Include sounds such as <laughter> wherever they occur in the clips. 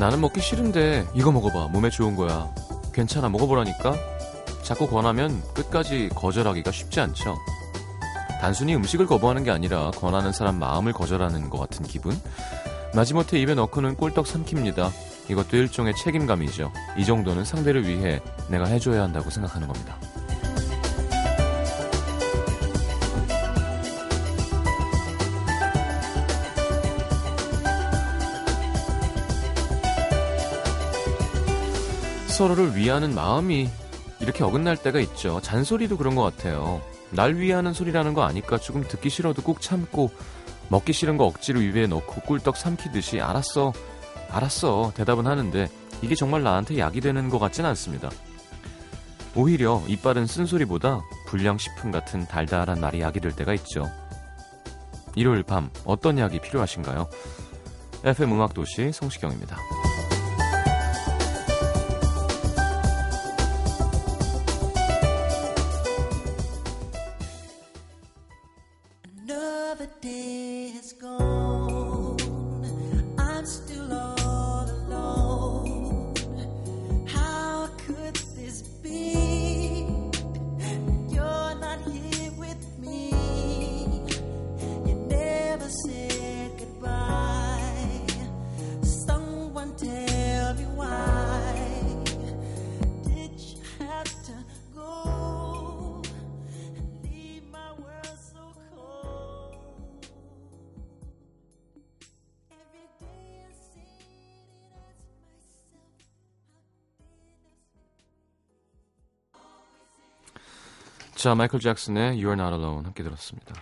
나는 먹기 싫은데 이거 먹어봐. 몸에 좋은 거야. 괜찮아. 먹어보라니까. 자꾸 권하면 끝까지 거절하기가 쉽지 않죠. 단순히 음식을 거부하는 게 아니라 권하는 사람 마음을 거절하는 것 같은 기분? 마지못해 입에 넣고는 꿀떡 삼킵니다. 이것도 일종의 책임감이죠. 이 정도는 상대를 위해 내가 해줘야 한다고 생각하는 겁니다 서로를 위하는 마음이 이렇게 어긋날 때가 있죠. 잔소리도 그런 것 같아요. 날 위하는 소리라는 거 아니까 조금 듣기 싫어도 꾹 참고 먹기 싫은 거 억지로 입에 넣고 꿀떡 삼키듯이 알았어, 알았어 대답은 하는데 이게 정말 나한테 약이 되는 것 같진 않습니다. 오히려 이빨은 쓴소리보다 불량식품 같은 달달한 말이 약이 될 때가 있죠. 일요일 밤 어떤 약이 필요하신가요? FM 음악도시 성시경입니다. Another day has gone. 자, 마이클 잭슨의 You're Not Alone 함께 들었습니다.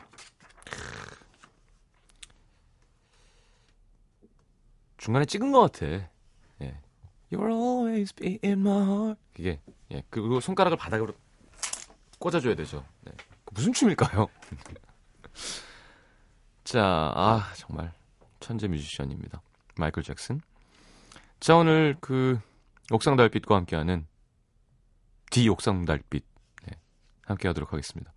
중간에 찍은 것 같아. 예. You'll always be in my heart. 이게 예. 그리고 손가락을 바닥으로 꽂아줘야 되죠. 네. 그 무슨 춤일까요? <laughs> 자, 아 정말 천재 뮤지션입니다. 마이클 잭슨. 자, 오늘 그 옥상 달빛과 함께하는 디 옥상 달빛 함께 하도록 하겠습니다.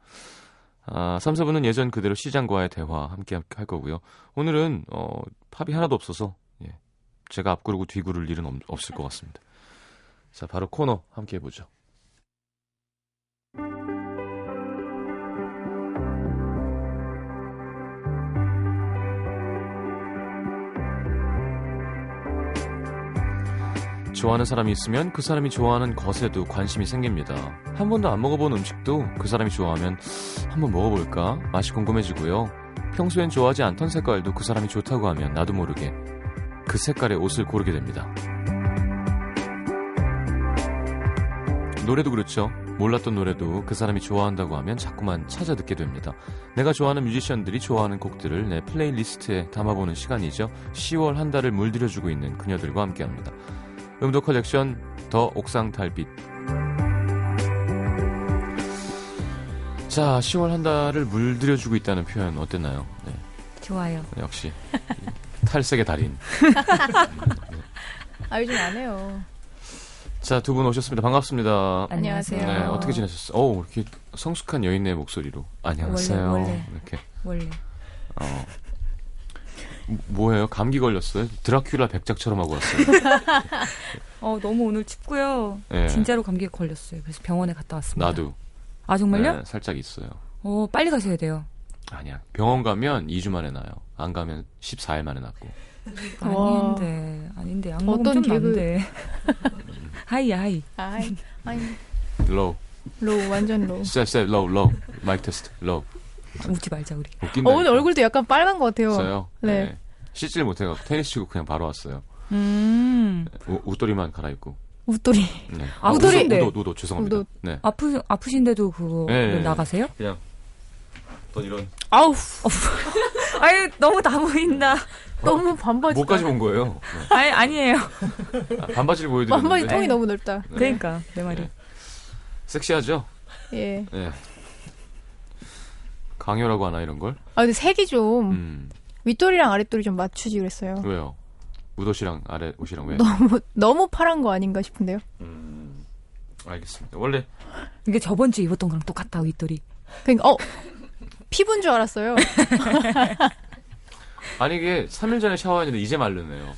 아, 3, 4분은 예전 그대로 시장과의 대화 함께 할 거고요. 오늘은 어, 팝이 하나도 없어서 예, 제가 앞구르고 뒤구를 일은 없, 없을 것 같습니다. 자, 바로 코너 함께 해보죠. 좋아하는 사람이 있으면 그 사람이 좋아하는 것에도 관심이 생깁니다. 한 번도 안 먹어본 음식도 그 사람이 좋아하면 한번 먹어볼까? 맛이 궁금해지고요. 평소엔 좋아하지 않던 색깔도 그 사람이 좋다고 하면 나도 모르게 그 색깔의 옷을 고르게 됩니다. 노래도 그렇죠. 몰랐던 노래도 그 사람이 좋아한다고 하면 자꾸만 찾아 듣게 됩니다. 내가 좋아하는 뮤지션들이 좋아하는 곡들을 내 플레이리스트에 담아보는 시간이죠. 10월 한 달을 물들여주고 있는 그녀들과 함께합니다. 음도 컬렉션 The 옥상 달빛 자 10월 한 달을 물들여주고 있다는 표현 어땠나요? 네, 좋아요. 역시 탈색의 달인 아 요즘 안 해요. 자 두 분 오셨습니다 반갑습니다 안녕하세요. 네 어떻게 지내셨어요? 어 이렇게 성숙한 여인의 목소리로 안녕하세요 원래, 원래. 이렇게 원래 어 뭐예요? 감기 걸렸어요? 드라큘라 백작처럼 하고 왔어요. <laughs> 어 너무 오늘 춥고요. 네. 진짜로 감기에 걸렸어요. 그래서 병원에 갔다 왔습니다. 나도 아 정말요? 네, 살짝 있어요. 어 빨리 가셔야 돼요. 아니야. 병원 가면 2주 만에 나요. 안 가면 14일 만에 낫고. 와. 아닌데 아닌데 안 먹으면 어떤 좀 개그- 난데. high야 high. 아이 아이 low. low 완전 low. 셋, 셋, low, low. 마이크 테스트, low. 웃지 말자 우리. 웃긴다. 어, 오늘 얼굴도 약간 빨간 것 같아요. 어요 네. 씻질 못해갖고 테니스 치고 그냥 바로 왔어요. 음 우- 웃돌이만 갈아입고. 웃돌이. 네. 아, 우도, 웃돌이- 우도, 우도, 죄송합니다. 우도. 네. 아프 아프신데도 그거 네, 네. 나가세요? 그냥 어떤 이런 아우 <laughs> 아유 너무 다 보인다. 너무 반바지. 뭐까지 본 거예요. 네. <laughs> 아니 아니에요. 아, 반바지를 보여드렸는데. 반바지 통이 네. 너무 넓다. 그러니까 내 말이. 네. 섹시하죠? 예. 네. 강요라고 하나 이런 걸? 아 근데 색이 좀 음. 윗돌이랑 아랫돌이 좀 맞추지 그랬어요. 왜요? 무옷이랑 아래 옷이랑 왜? 너무 너무 파란 거 아닌가 싶은데요. 음, 알겠습니다. 원래 이게 저번 주 입었던 거랑 똑같다 윗돌이. 그러니까 어 피부인 줄 알았어요. <laughs> 아니 이게 3일 전에 샤워했는데 이제 마르네요.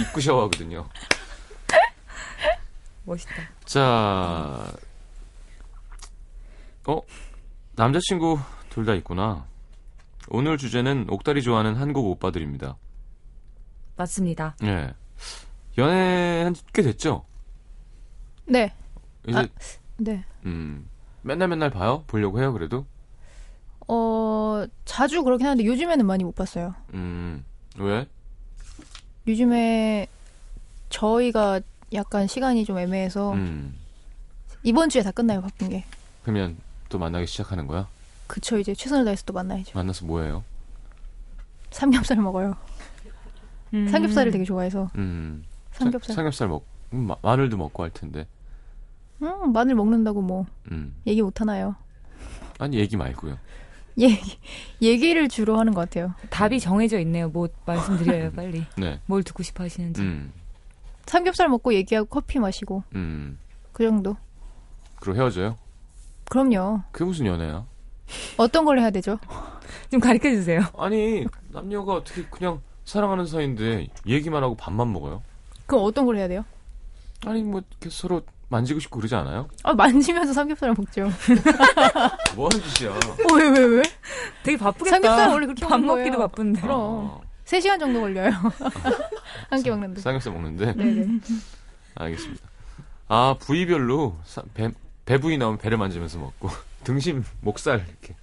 입고 샤워하거든요. 멋있다. 자, 어 남자친구 둘 다 있구나. 오늘 주제는 옥달이 좋아하는 한국 오빠들입니다. 맞습니다. 예. 연애 한꽤 됐죠? 네. 이제 아. 네. 음 맨날 맨날 봐요? 보려고 해요 그래도? 어, 자주 그렇긴 하는데 요즘에는 많이 못 봤어요. 음 왜? 요즘에 저희가 약간 시간이 좀 애매해서 음 이번 주에 다 끝나요, 바쁜 게. 그러면 또 만나기 시작하는 거야? 그쵸, 이제 최선을 다해서 또 만나야죠. 만나서 뭐해요? 삼겹살 먹어요. 음. 삼겹살을 되게 좋아해서. 음 삼겹살. 삼 겹살 먹 음, 마, 마늘도 먹고 할 텐데. 음, 마늘 먹는다고 뭐 음 얘기 못 하나요? 아니 얘기 말고요. <laughs> 얘기, 얘기를 주로 하는 것 같아요. 답이 정해져 있네요. 뭐 말씀드려요, 빨리. 네. 뭘 듣고 싶어 하시는지. 음 삼겹살 먹고 얘기하고 커피 마시고 음. 그 정도. 그리고 헤어져요? 그럼요. 그게 무슨 연애야? 어떤 걸 해야 되죠? 좀 가르쳐 주세요. 아니 남녀가 어떻게 그냥 사랑하는 사이인데 얘기만 하고 밥만 먹어요? 그럼 어떤 걸 해야 돼요? 아니 뭐 이렇게 서로 만지고 싶고 그러지 않아요? 아, 만지면서 삼겹살을 먹죠. <laughs> 뭐 하는 짓이야? 어, 왜, 왜, 왜? 되게 바쁘겠다. 삼겹살 원래 그렇게 밥 먹기도 거예요. 바쁜데. 그럼. 아, 3시간 정도 걸려요. <laughs> 한 끼 먹는데. 삼겹살 먹는데 네네. 알겠습니다. 아 부위별로 사- 배, 배 부위 나오면 배를 만지면서 먹고 등심, 목살 이렇게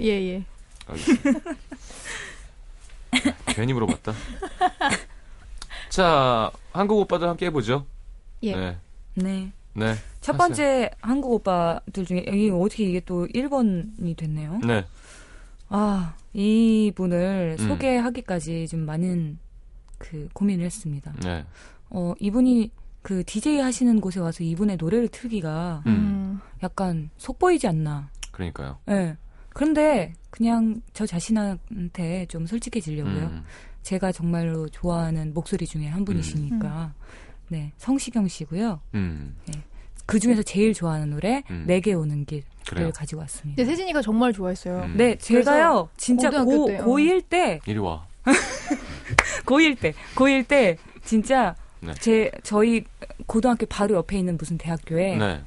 예, 예. 알겠습니다. 괜히 물어봤다. 자 한국 오빠들 함께 해보죠. 예. 네, 네. 네, 첫 번째 한국 오빠들 중에 이게 어떻게 이게 또 1번이 됐네요. 네. 아, 이분을 음. 소개하기까지 좀 많은 그 고민을 했습니다. 네. 어, 이분이 그 DJ 하시는 곳에 와서 이분의 노래를 틀기가 음. 음. 약간 속보이지 않나. 그러니까요. 예. 그런데 그냥 저 자신한테 좀 솔직해지려고요. 음, 제가 정말로 좋아하는 목소리 중에 한 분이시니까. 네. 성시경 씨고요. 음, 그 중에서 제일 좋아하는 노래 음. 내게 오는 길을 그래요. 가지고 왔습니다. 근데 세진이가 정말 좋아했어요. 음. 네, 제가요, 진짜 고, 때, 어. 고1 때, 이리 와. <laughs> 고1 때, 고1 때, 진짜, 네. 제, 저희 고등학교 바로 옆에 있는 무슨 대학교에, 네.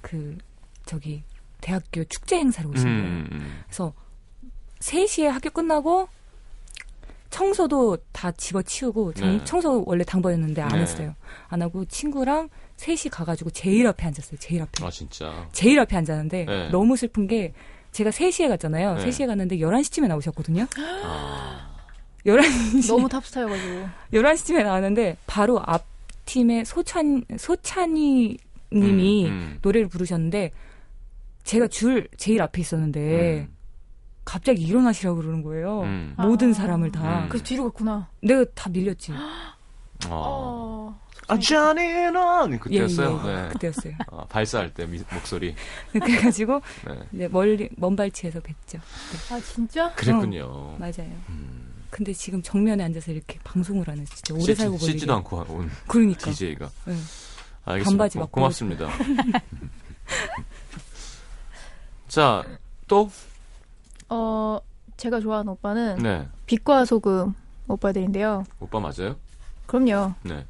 그, 저기, 대학교 축제 행사를 오신 거예요. 음, 음, 그래서, 3시에 학교 끝나고, 청소도 다 집어치우고, 정- 네. 청소 원래 당번이었는데 안 네. 했어요. 안 하고, 친구랑 3시 가가지고 제일 앞에 앉았어요, 제일 앞에. 아 진짜. 제일 앞에 앉았는데, 네. 너무 슬픈 게, 제가 3시에 갔잖아요. 네. 3시에 갔는데 11시쯤에 나오셨거든요. 아, 11시, 너무 탑스타여가지고. <laughs> 11시쯤에 나왔는데 바로 앞 팀의 소찬 소찬이 님이 음, 음, 노래를 부르셨는데 제가 줄 제일 앞에 있었는데 음, 갑자기 일어나시라고 그러는 거예요. 음. 모든 아. 사람을 다. 음. 그래서 뒤로 갔구나. 내가 다 밀렸지. <gasps> 어. 어. 아, 자네는 그때였어요. 예, 예, 예. 네. 그때였어요. 아, <laughs> 발사할 때 미- 목소리. <laughs> 그래가지고 네. 이제 멀리 먼 발치에서 뵀죠. 아, 진짜? 그랬군요. 맞아요. 음. 근데 지금 정면에 앉아서 이렇게 방송을 하는 진짜 오래 씻지, 살고 보니 씻지도 않고 온 그러니까. DJ가. 네. 알겠습니다. 반바지 고- 고맙습니다. <laughs> 자, 또? 어, 제가 좋아하는 오빠는 네. 빛과 소금 오빠들인데요. 오빠 맞아요? 그럼요. 네.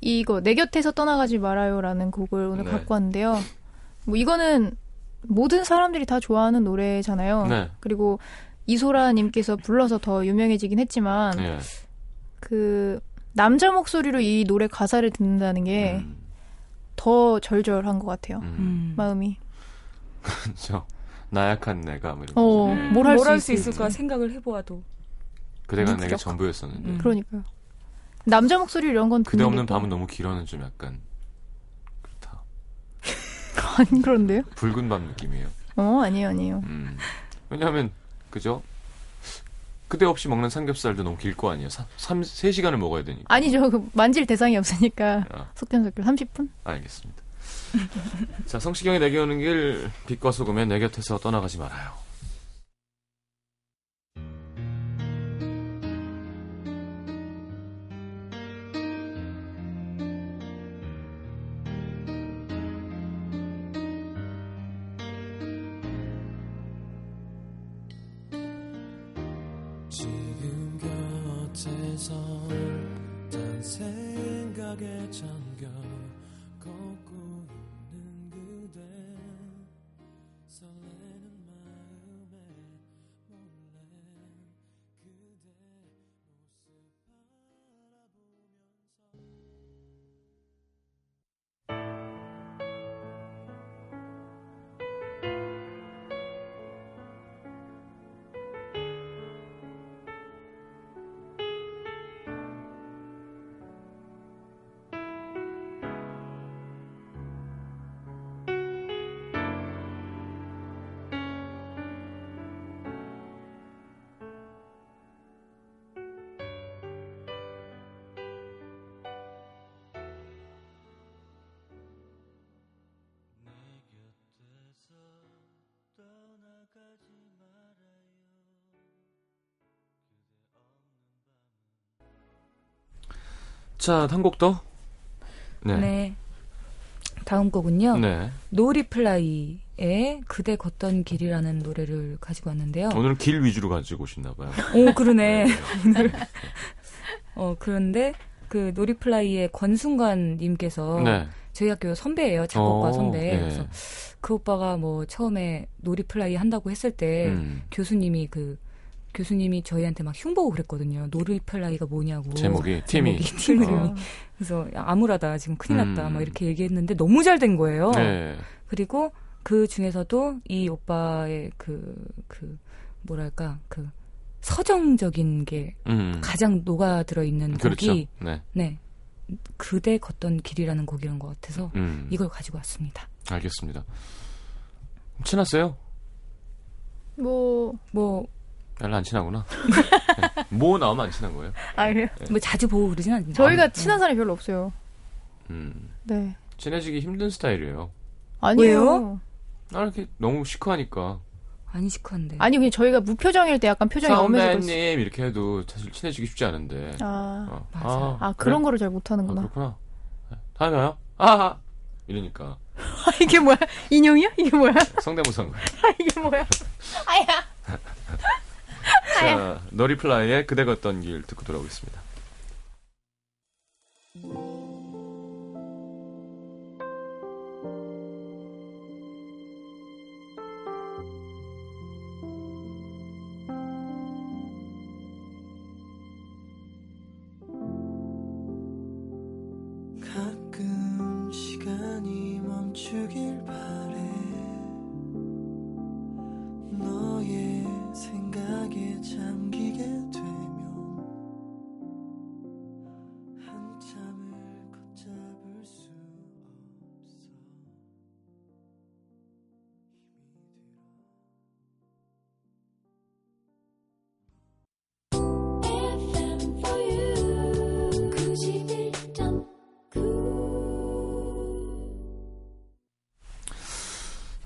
이거 내 곁에서 떠나가지 말아요라는 곡을 오늘 네. 갖고 왔는데요. 뭐 이거는 모든 사람들이 다 좋아하는 노래잖아요. 네. 그리고 이소라님께서 불러서 더 유명해지긴 했지만 예. 그 남자 목소리로 이 노래 가사를 듣는다는 게더 음, 절절한 것 같아요. 음. 음. 마음이. <laughs> 그렇죠. 나약한 내가 뭐 이런 어, 거. 네. 뭘할 수. 있을까 생각을 해보아도 그대가 내게 무기력. 전부였었는데. 음. 그러니까요. 남자 목소리 이런 건 그대 없는 밤은 너무 길어는 좀 약간 그렇다. <laughs> 아니 그런데요? 붉은 밤 느낌이에요. 어 아니에요 아니에요. 음. 왜냐하면 그죠? 그대 없이 먹는 삼겹살도 너무 길 거 아니에요. 3, 3시간을 먹어야 되니까. 아니죠. 그 만질 대상이 없으니까 아, 속전속결 30분? 알겠습니다. 자, 성시경의 내게 오는 길, 빛과 소금의 내 곁에서 떠나가지 말아요. 생각 자, 한 곡 더. 네. 네. 다음 곡은요. 네. 노리플라이의 그대 걷던 길이라는 노래를 가지고 왔는데요. 오늘은 길 위주로 가지고 오셨나 봐요. 오, 그러네. 네. <laughs> 어, 그런데 그 노리플라이의 권순관 님께서 네. 저희 학교 선배예요. 작곡가 어, 선배. 예. 그래서 그 오빠가 뭐 처음에 노리플라이 한다고 했을 때 음. 교수님이 그 교수님이 저희한테 막 흉보고 그랬거든요. 노리플라이가 뭐냐고. 제목이 <laughs> 팀이 제목이 팀 이름이. 어. 그래서 야, 암울하다. 지금 큰일 났다. 음. 막 이렇게 얘기했는데 너무 잘 된 거예요. 네. 그리고 그 중에서도 이 오빠의 그, 그, 뭐랄까, 그, 서정적인 게 음. 가장 녹아들어 있는 그렇죠. 곡이, 네. 네. 그대 걷던 길이라는 곡이란 것 같아서 음. 이걸 가지고 왔습니다. 알겠습니다. 친하세요? 뭐, 뭐, 별로 안 친하구나. 네. 뭐 나오면 안 친한 거예요? 아, 그래요? 뭐 자주 보고 그러진 않죠. 저희가 친한 사람이 별로 없어요. 음. 네. 친해지기 힘든 스타일이에요. 아니에요. 아, 이렇게 너무 시크하니까. 아니, 시크한데. 아니, 그냥 저희가 무표정일 때 약간 표정이 그렇지. 선배님 이렇게 해도 사실 친해지기 쉽지 않은데. 아, 어. 맞아. 아, 그런 그래? 거를 잘 아, 못하는구나. 그렇구나. 네. 다음에 와요. 아! 이러니까. <laughs> 이게 뭐야? 인형이야? 이게 뭐야? 성대모사인 거예요. <laughs> 아, 이게 뭐야? <laughs> 아야. 자, 너리플라이의 그대 걷던 길 듣고 돌아오겠습니다.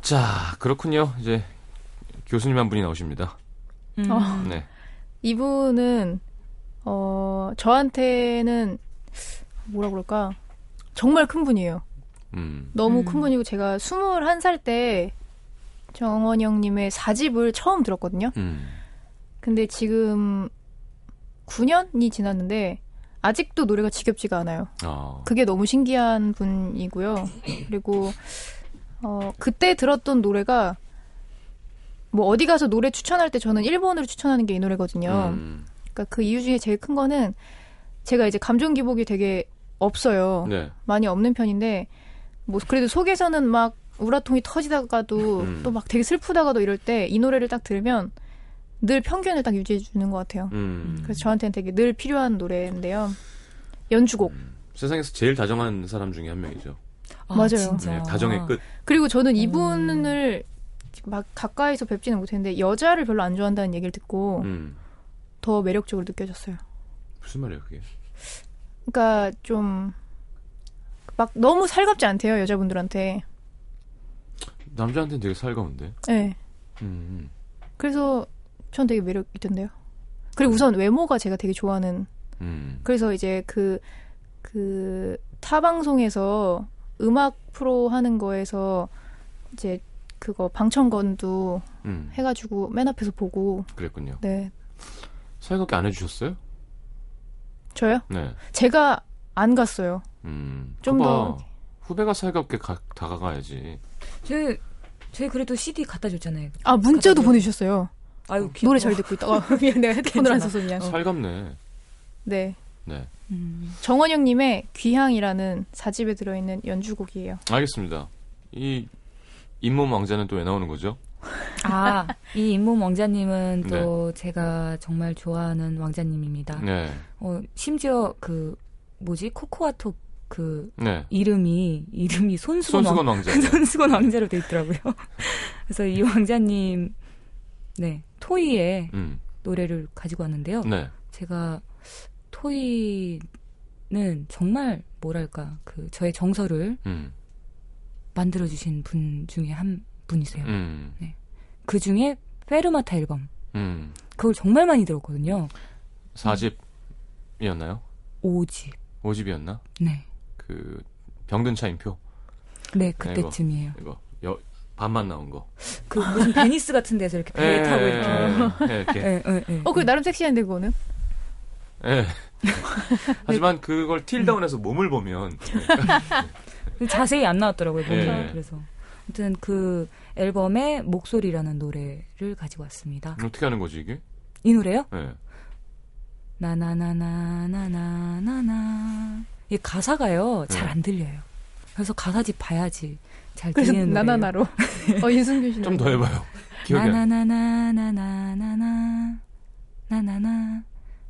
자, 그렇군요. 이제 교수님 한 분이 나오십니다. 음. 어. 네. 이분은, 어, 저한테는, 뭐라 그럴까. 정말 큰 분이에요. 음. 너무 음. 큰 분이고, 제가 21살 때 정원 형님의 4집을 처음 들었거든요. 음. 근데 지금 9년이 지났는데, 아직도 노래가 지겹지가 않아요. 아. 그게 너무 신기한 분이고요. 그리고 어 그때 들었던 노래가 뭐 어디 가서 노래 추천할 때 저는 1번으로 추천하는 게 이 노래거든요. 음. 그러니까 그 이유 중에 제일 큰 거는 제가 이제 감정 기복이 되게 없어요. 네. 많이 없는 편인데 뭐 그래도 속에서는 막 우라통이 터지다가도 음. 또막 되게 슬프다가도 이럴 때 이 노래를 딱 들으면 늘 평균을 딱 유지해 주는 것 같아요. 음. 그래서 저한테는 되게 늘 필요한 노래인데요. 연주곡. 세상에서 제일 다정한 사람 중에 한 명이죠. 아, 맞아요. 진짜. 네, 다정의 끝. 그리고 저는 이분을 막 가까이서 뵙지는 못했는데 여자를 별로 안 좋아한다는 얘기를 듣고 음. 더 매력적으로 느껴졌어요. 무슨 말이에요, 그게? 그러니까 좀 막 너무 살갑지 않대요 여자분들한테. 남자한테는 되게 살가운데. 네. 음. 그래서 전 되게 매력 있던데요. 그리고 우선 외모가 제가 되게 좋아하는. 음. 그래서 이제 그 그 타 방송에서 음악 프로 하는 거에서 이제 그거 방청건도 음. 해가지고 맨 앞에서 보고 그랬군요. 네 살갑게 안 해주셨어요? 저요? 네. 제가 안 갔어요. 음. 좀 봐봐. 더- 후배가 살갑게 가- 다가가야지. 제, 제 그래도 CD 갖다 줬잖아요. 아 문자도 갖다 보내주셨어요. 아유, 노래 잘 듣고 있다가 미안 내가 헤드폰을 안. 써서 미안. 살갑네. 네 네. 음. 정원영님의 귀향이라는 사집에 들어있는 연주곡이에요. 알겠습니다. 이 잇몸 왕자는 또 왜 나오는 거죠? 아, <laughs> 이 잇몸 왕자님은 또 제가 정말 좋아하는 왕자님입니다. 네. 어, 심지어 그, 뭐지? 코코아톡 그 네. 이름이, 이름이 손수건, 손수건 왕, 왕자. <laughs> 손수건 왕자로 돼 있더라고요. <laughs> 그래서 이 왕자님, 네, 토이의 음. 노래를 가지고 왔는데요. 네. 제가 토이는 정말 뭐랄까 그 저의 정서를 음. 만들어 주신 분 중에 한 분이세요. 음. 그 중에 페르마타 앨범 음. 그걸 정말 많이 들었거든요. 4집이었나요? 오집 5집이었나? 네, 그 병든 차인표 네 그때쯤이에요. 이거 여, 반만 나온 거. 그 무슨 베니스 같은 데서 이렇게 배 타고 이렇게. 예, 이렇게. 예, 예, 예. 어, 그 나름 섹시한데 그거는. 예. 하지만 그걸 tilt down해서 몸을 보면 자세히 안 나왔더라고요. 예. 그래서 아무튼 그 앨범의 목소리라는 노래를 가지고 왔습니다. 어떻게 하는 거지 이게? 이 노래요? 예. 나나나나나나나나 이 가사가요 잘 네. 안 들려요. 그래서 가사집 봐야지 잘 들리는 노래예요. 나나나로. <laughs> 어 윤승균 씨. 좀 더 해봐요. 기억이 안. 나나나나나나나 나 나나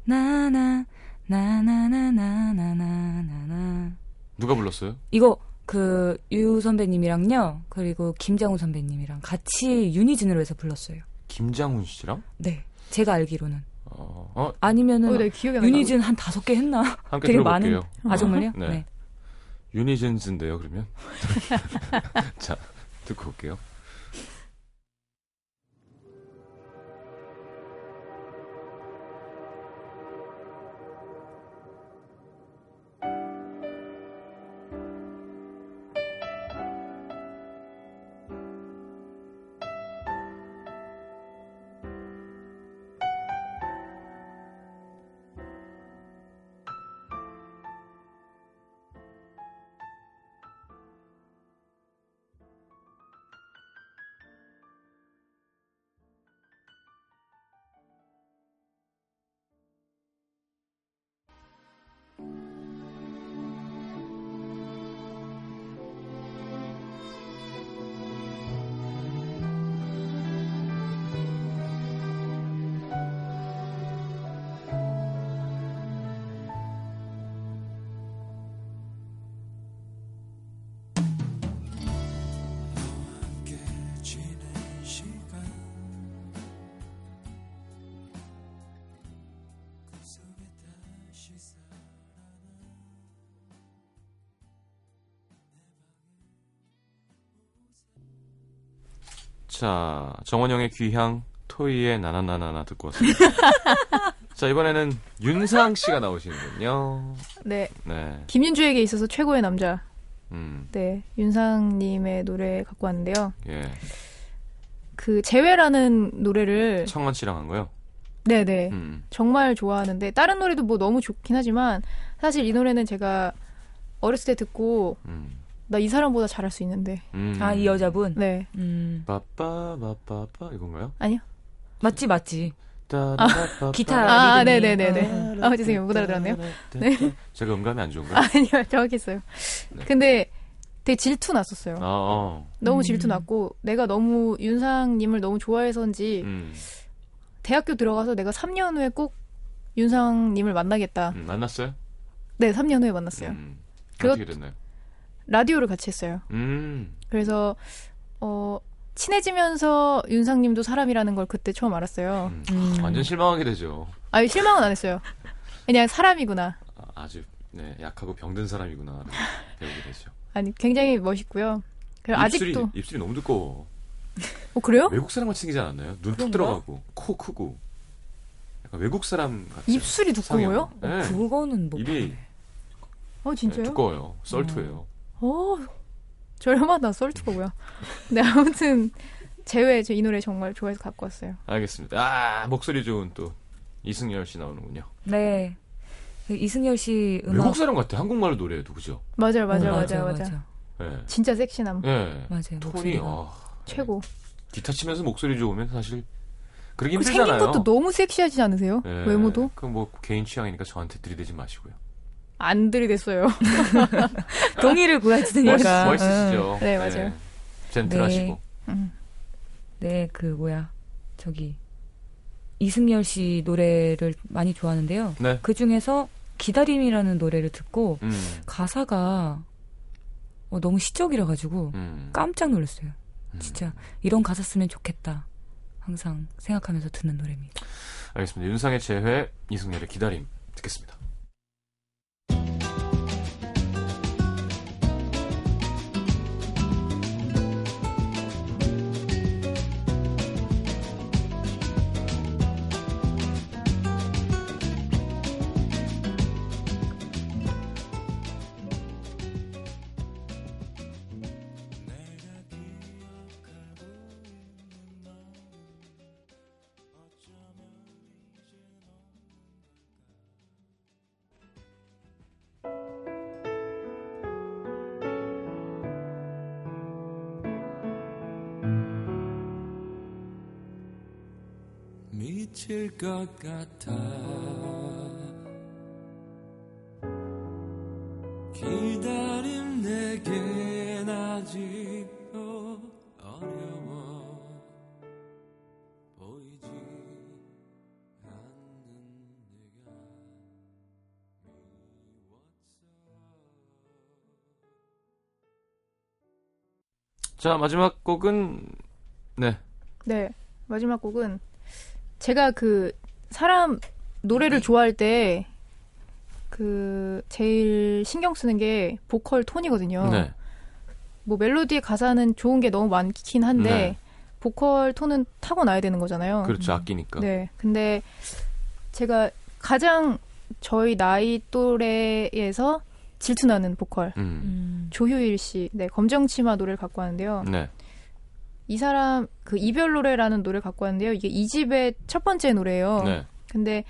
나나 나나나나나나나 누가 불렀어요? 이거 그 유 선배님이랑요. 그리고 김장훈 선배님이랑 같이 유니진으로 해서 불렀어요. 김장훈 씨랑? 네. 제가 알기로는. 어, 어? 아니면은 어, 네, 유니진 한 다섯 개 했나? <laughs> 되게 들어볼게요. 많은 아 정말요? 네. 네. 유니진즈인데요, 그러면. <laughs> 자, 듣고 올게요. 자, 정원영의 귀향, 토이의 나나나나나 듣고 왔습니다. <laughs> 자, 이번에는 윤상 씨가 나오시는군요. 네. 네. 김윤주에게 있어서 최고의 남자. 음, 네. 윤상님의 노래 갖고 왔는데요. 예. 그 재회라는 노래를 청원 씨랑 한 거요? 네네 음, 정말 좋아하는데 다른 노래도 뭐 너무 좋긴 하지만 사실 이 노래는 제가 어렸을 때 듣고 음, 나 이 사람보다 잘할 수 있는데 음. 아 이 여자분. 네 음 빠빠 빠빠빠 이건가요? 아니요 맞지 맞지. 따라빠빠빠. <laughs> 기타 아. 네네네네 아 죄송해요 못 알아들었네요 네. 제가 음감이 안 좋은가요? <laughs> 아니요 정확했어요 네. 근데 되게 질투 났었어요 아, 어. 너무 음. 질투 났고 내가 너무 윤상님을 너무 좋아해서인지 음, 대학교 들어가서 내가 3년 후에 꼭 윤상님을 만나겠다 음, 만났어요? 네 3년 후에 만났어요 음, 그것- 어떻게 됐나요? 라디오를 같이 했어요 음, 그래서 어 친해지면서 윤상님도 사람이라는 걸 그때 처음 알았어요. 음. 음. 완전 실망하게 되죠. 아니 실망은 안 했어요. 그냥 사람이구나. 아, 아주 네, 약하고 병든 사람이구나 배우게 되죠. 아니 굉장히 멋있고요. 그리고 입술이 아직도 입술이 너무 두꺼워. 어 그래요? 외국 사람 같이 생기지 않았나요? 눈툭 그런가? 들어가고 코 크고 약간 외국 사람 같이. 입술이 두꺼워요? 네. 그거는 뭐 입이 어 네, 진짜요? 두꺼워요. 썰투예요. 어 저렴하다 썰투가 뭐야? 네 아무튼 제외 저 이 노래 정말 좋아해서 갖고 왔어요. 알겠습니다. 아 목소리 좋은 또 이승열 씨 나오는군요. 네. 그 이승열 씨 음악 외국 사람 같아. 한국말로 노래해도 그죠? 맞아요, 맞아요, 어, 맞아요, 맞아요. 예. 진짜 섹시남. 예. 맞아요. 톤이. 아, 최고. 기타 치면서 목소리 좋으면 사실 그러기 그 생긴 힘들잖아요. 것도 너무 섹시하지 않으세요? 예. 외모도? 그뭐 개인 취향이니까 저한테 들이대지 마시고요. 안 들이댔어요. <laughs> 동의를 구하시니까. 멋있, 멋있으시죠. 네, 맞아요. 젠틀하시고. 음. 네, 그 뭐야 저기 이승열 씨 노래를 많이 좋아하는데요. 네. 그 중에서 기다림이라는 노래를 듣고 음. 가사가 어, 너무 시적이라 가지고 음. 깜짝 놀랐어요. 음. 진짜 이런 가사 쓰면 좋겠다. 항상 생각하면서 듣는 노래입니다. 알겠습니다. 윤상의 재회, 이승열의 기다림 듣겠습니다. 미칠 것 같아 기다림 내겐 아직도 어려워 보이지 않는 내가 자, 마지막 곡은 네. 네. 마지막 곡은 제가 그 사람 노래를 좋아할 때 그 제일 신경 쓰는 게 보컬 톤이거든요. 네. 뭐 멜로디의 가사는 좋은 게 너무 많긴 한데 네. 보컬 톤은 타고 나야 되는 거잖아요. 그렇죠. 아끼니까. 네. 근데 제가 가장 저희 나이 또래에서 질투나는 보컬 음. 음. 조효일 씨, 네 검정치마 노래를 갖고 왔는데요. 네. 이 사람 그 이별 노래라는 노래를 갖고 왔는데요. 이게 이 집의 첫 번째 노래예요. 네. 근데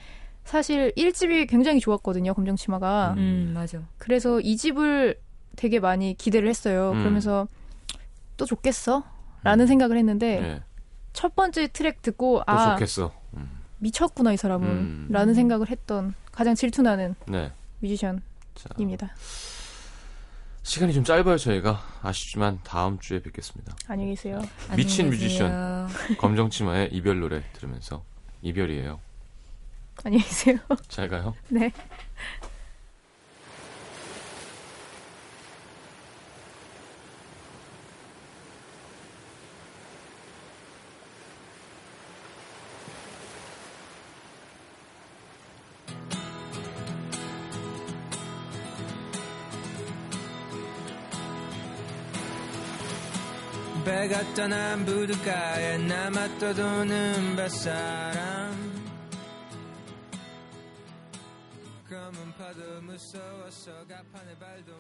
사실 1집이 굉장히 좋았거든요. 검정 치마가. 음. 음, 맞아. 그래서 이 집을 되게 많이 기대를 했어요. 음. 그러면서 또 좋겠어? 라는 생각을 했는데 네. 첫 번째 트랙 듣고 또아 좋겠어. 음. 미쳤구나 이 사람은 음. 라는 생각을 했던 가장 질투나는 네. 뮤지션입니다. 자, 시간이 좀 짧아요, 저희가. 아쉽지만 다음 주에 뵙겠습니다. 안녕히 계세요. 미친 안녕히 계세요. 검정치마의 이별 노래 들으면서 이별이에요. 안녕히 계세요. 잘 가요. 네. 떠난 부둣가에 남아 떠도는 뱃사람. 검은 파도 무서워서 가판에 발도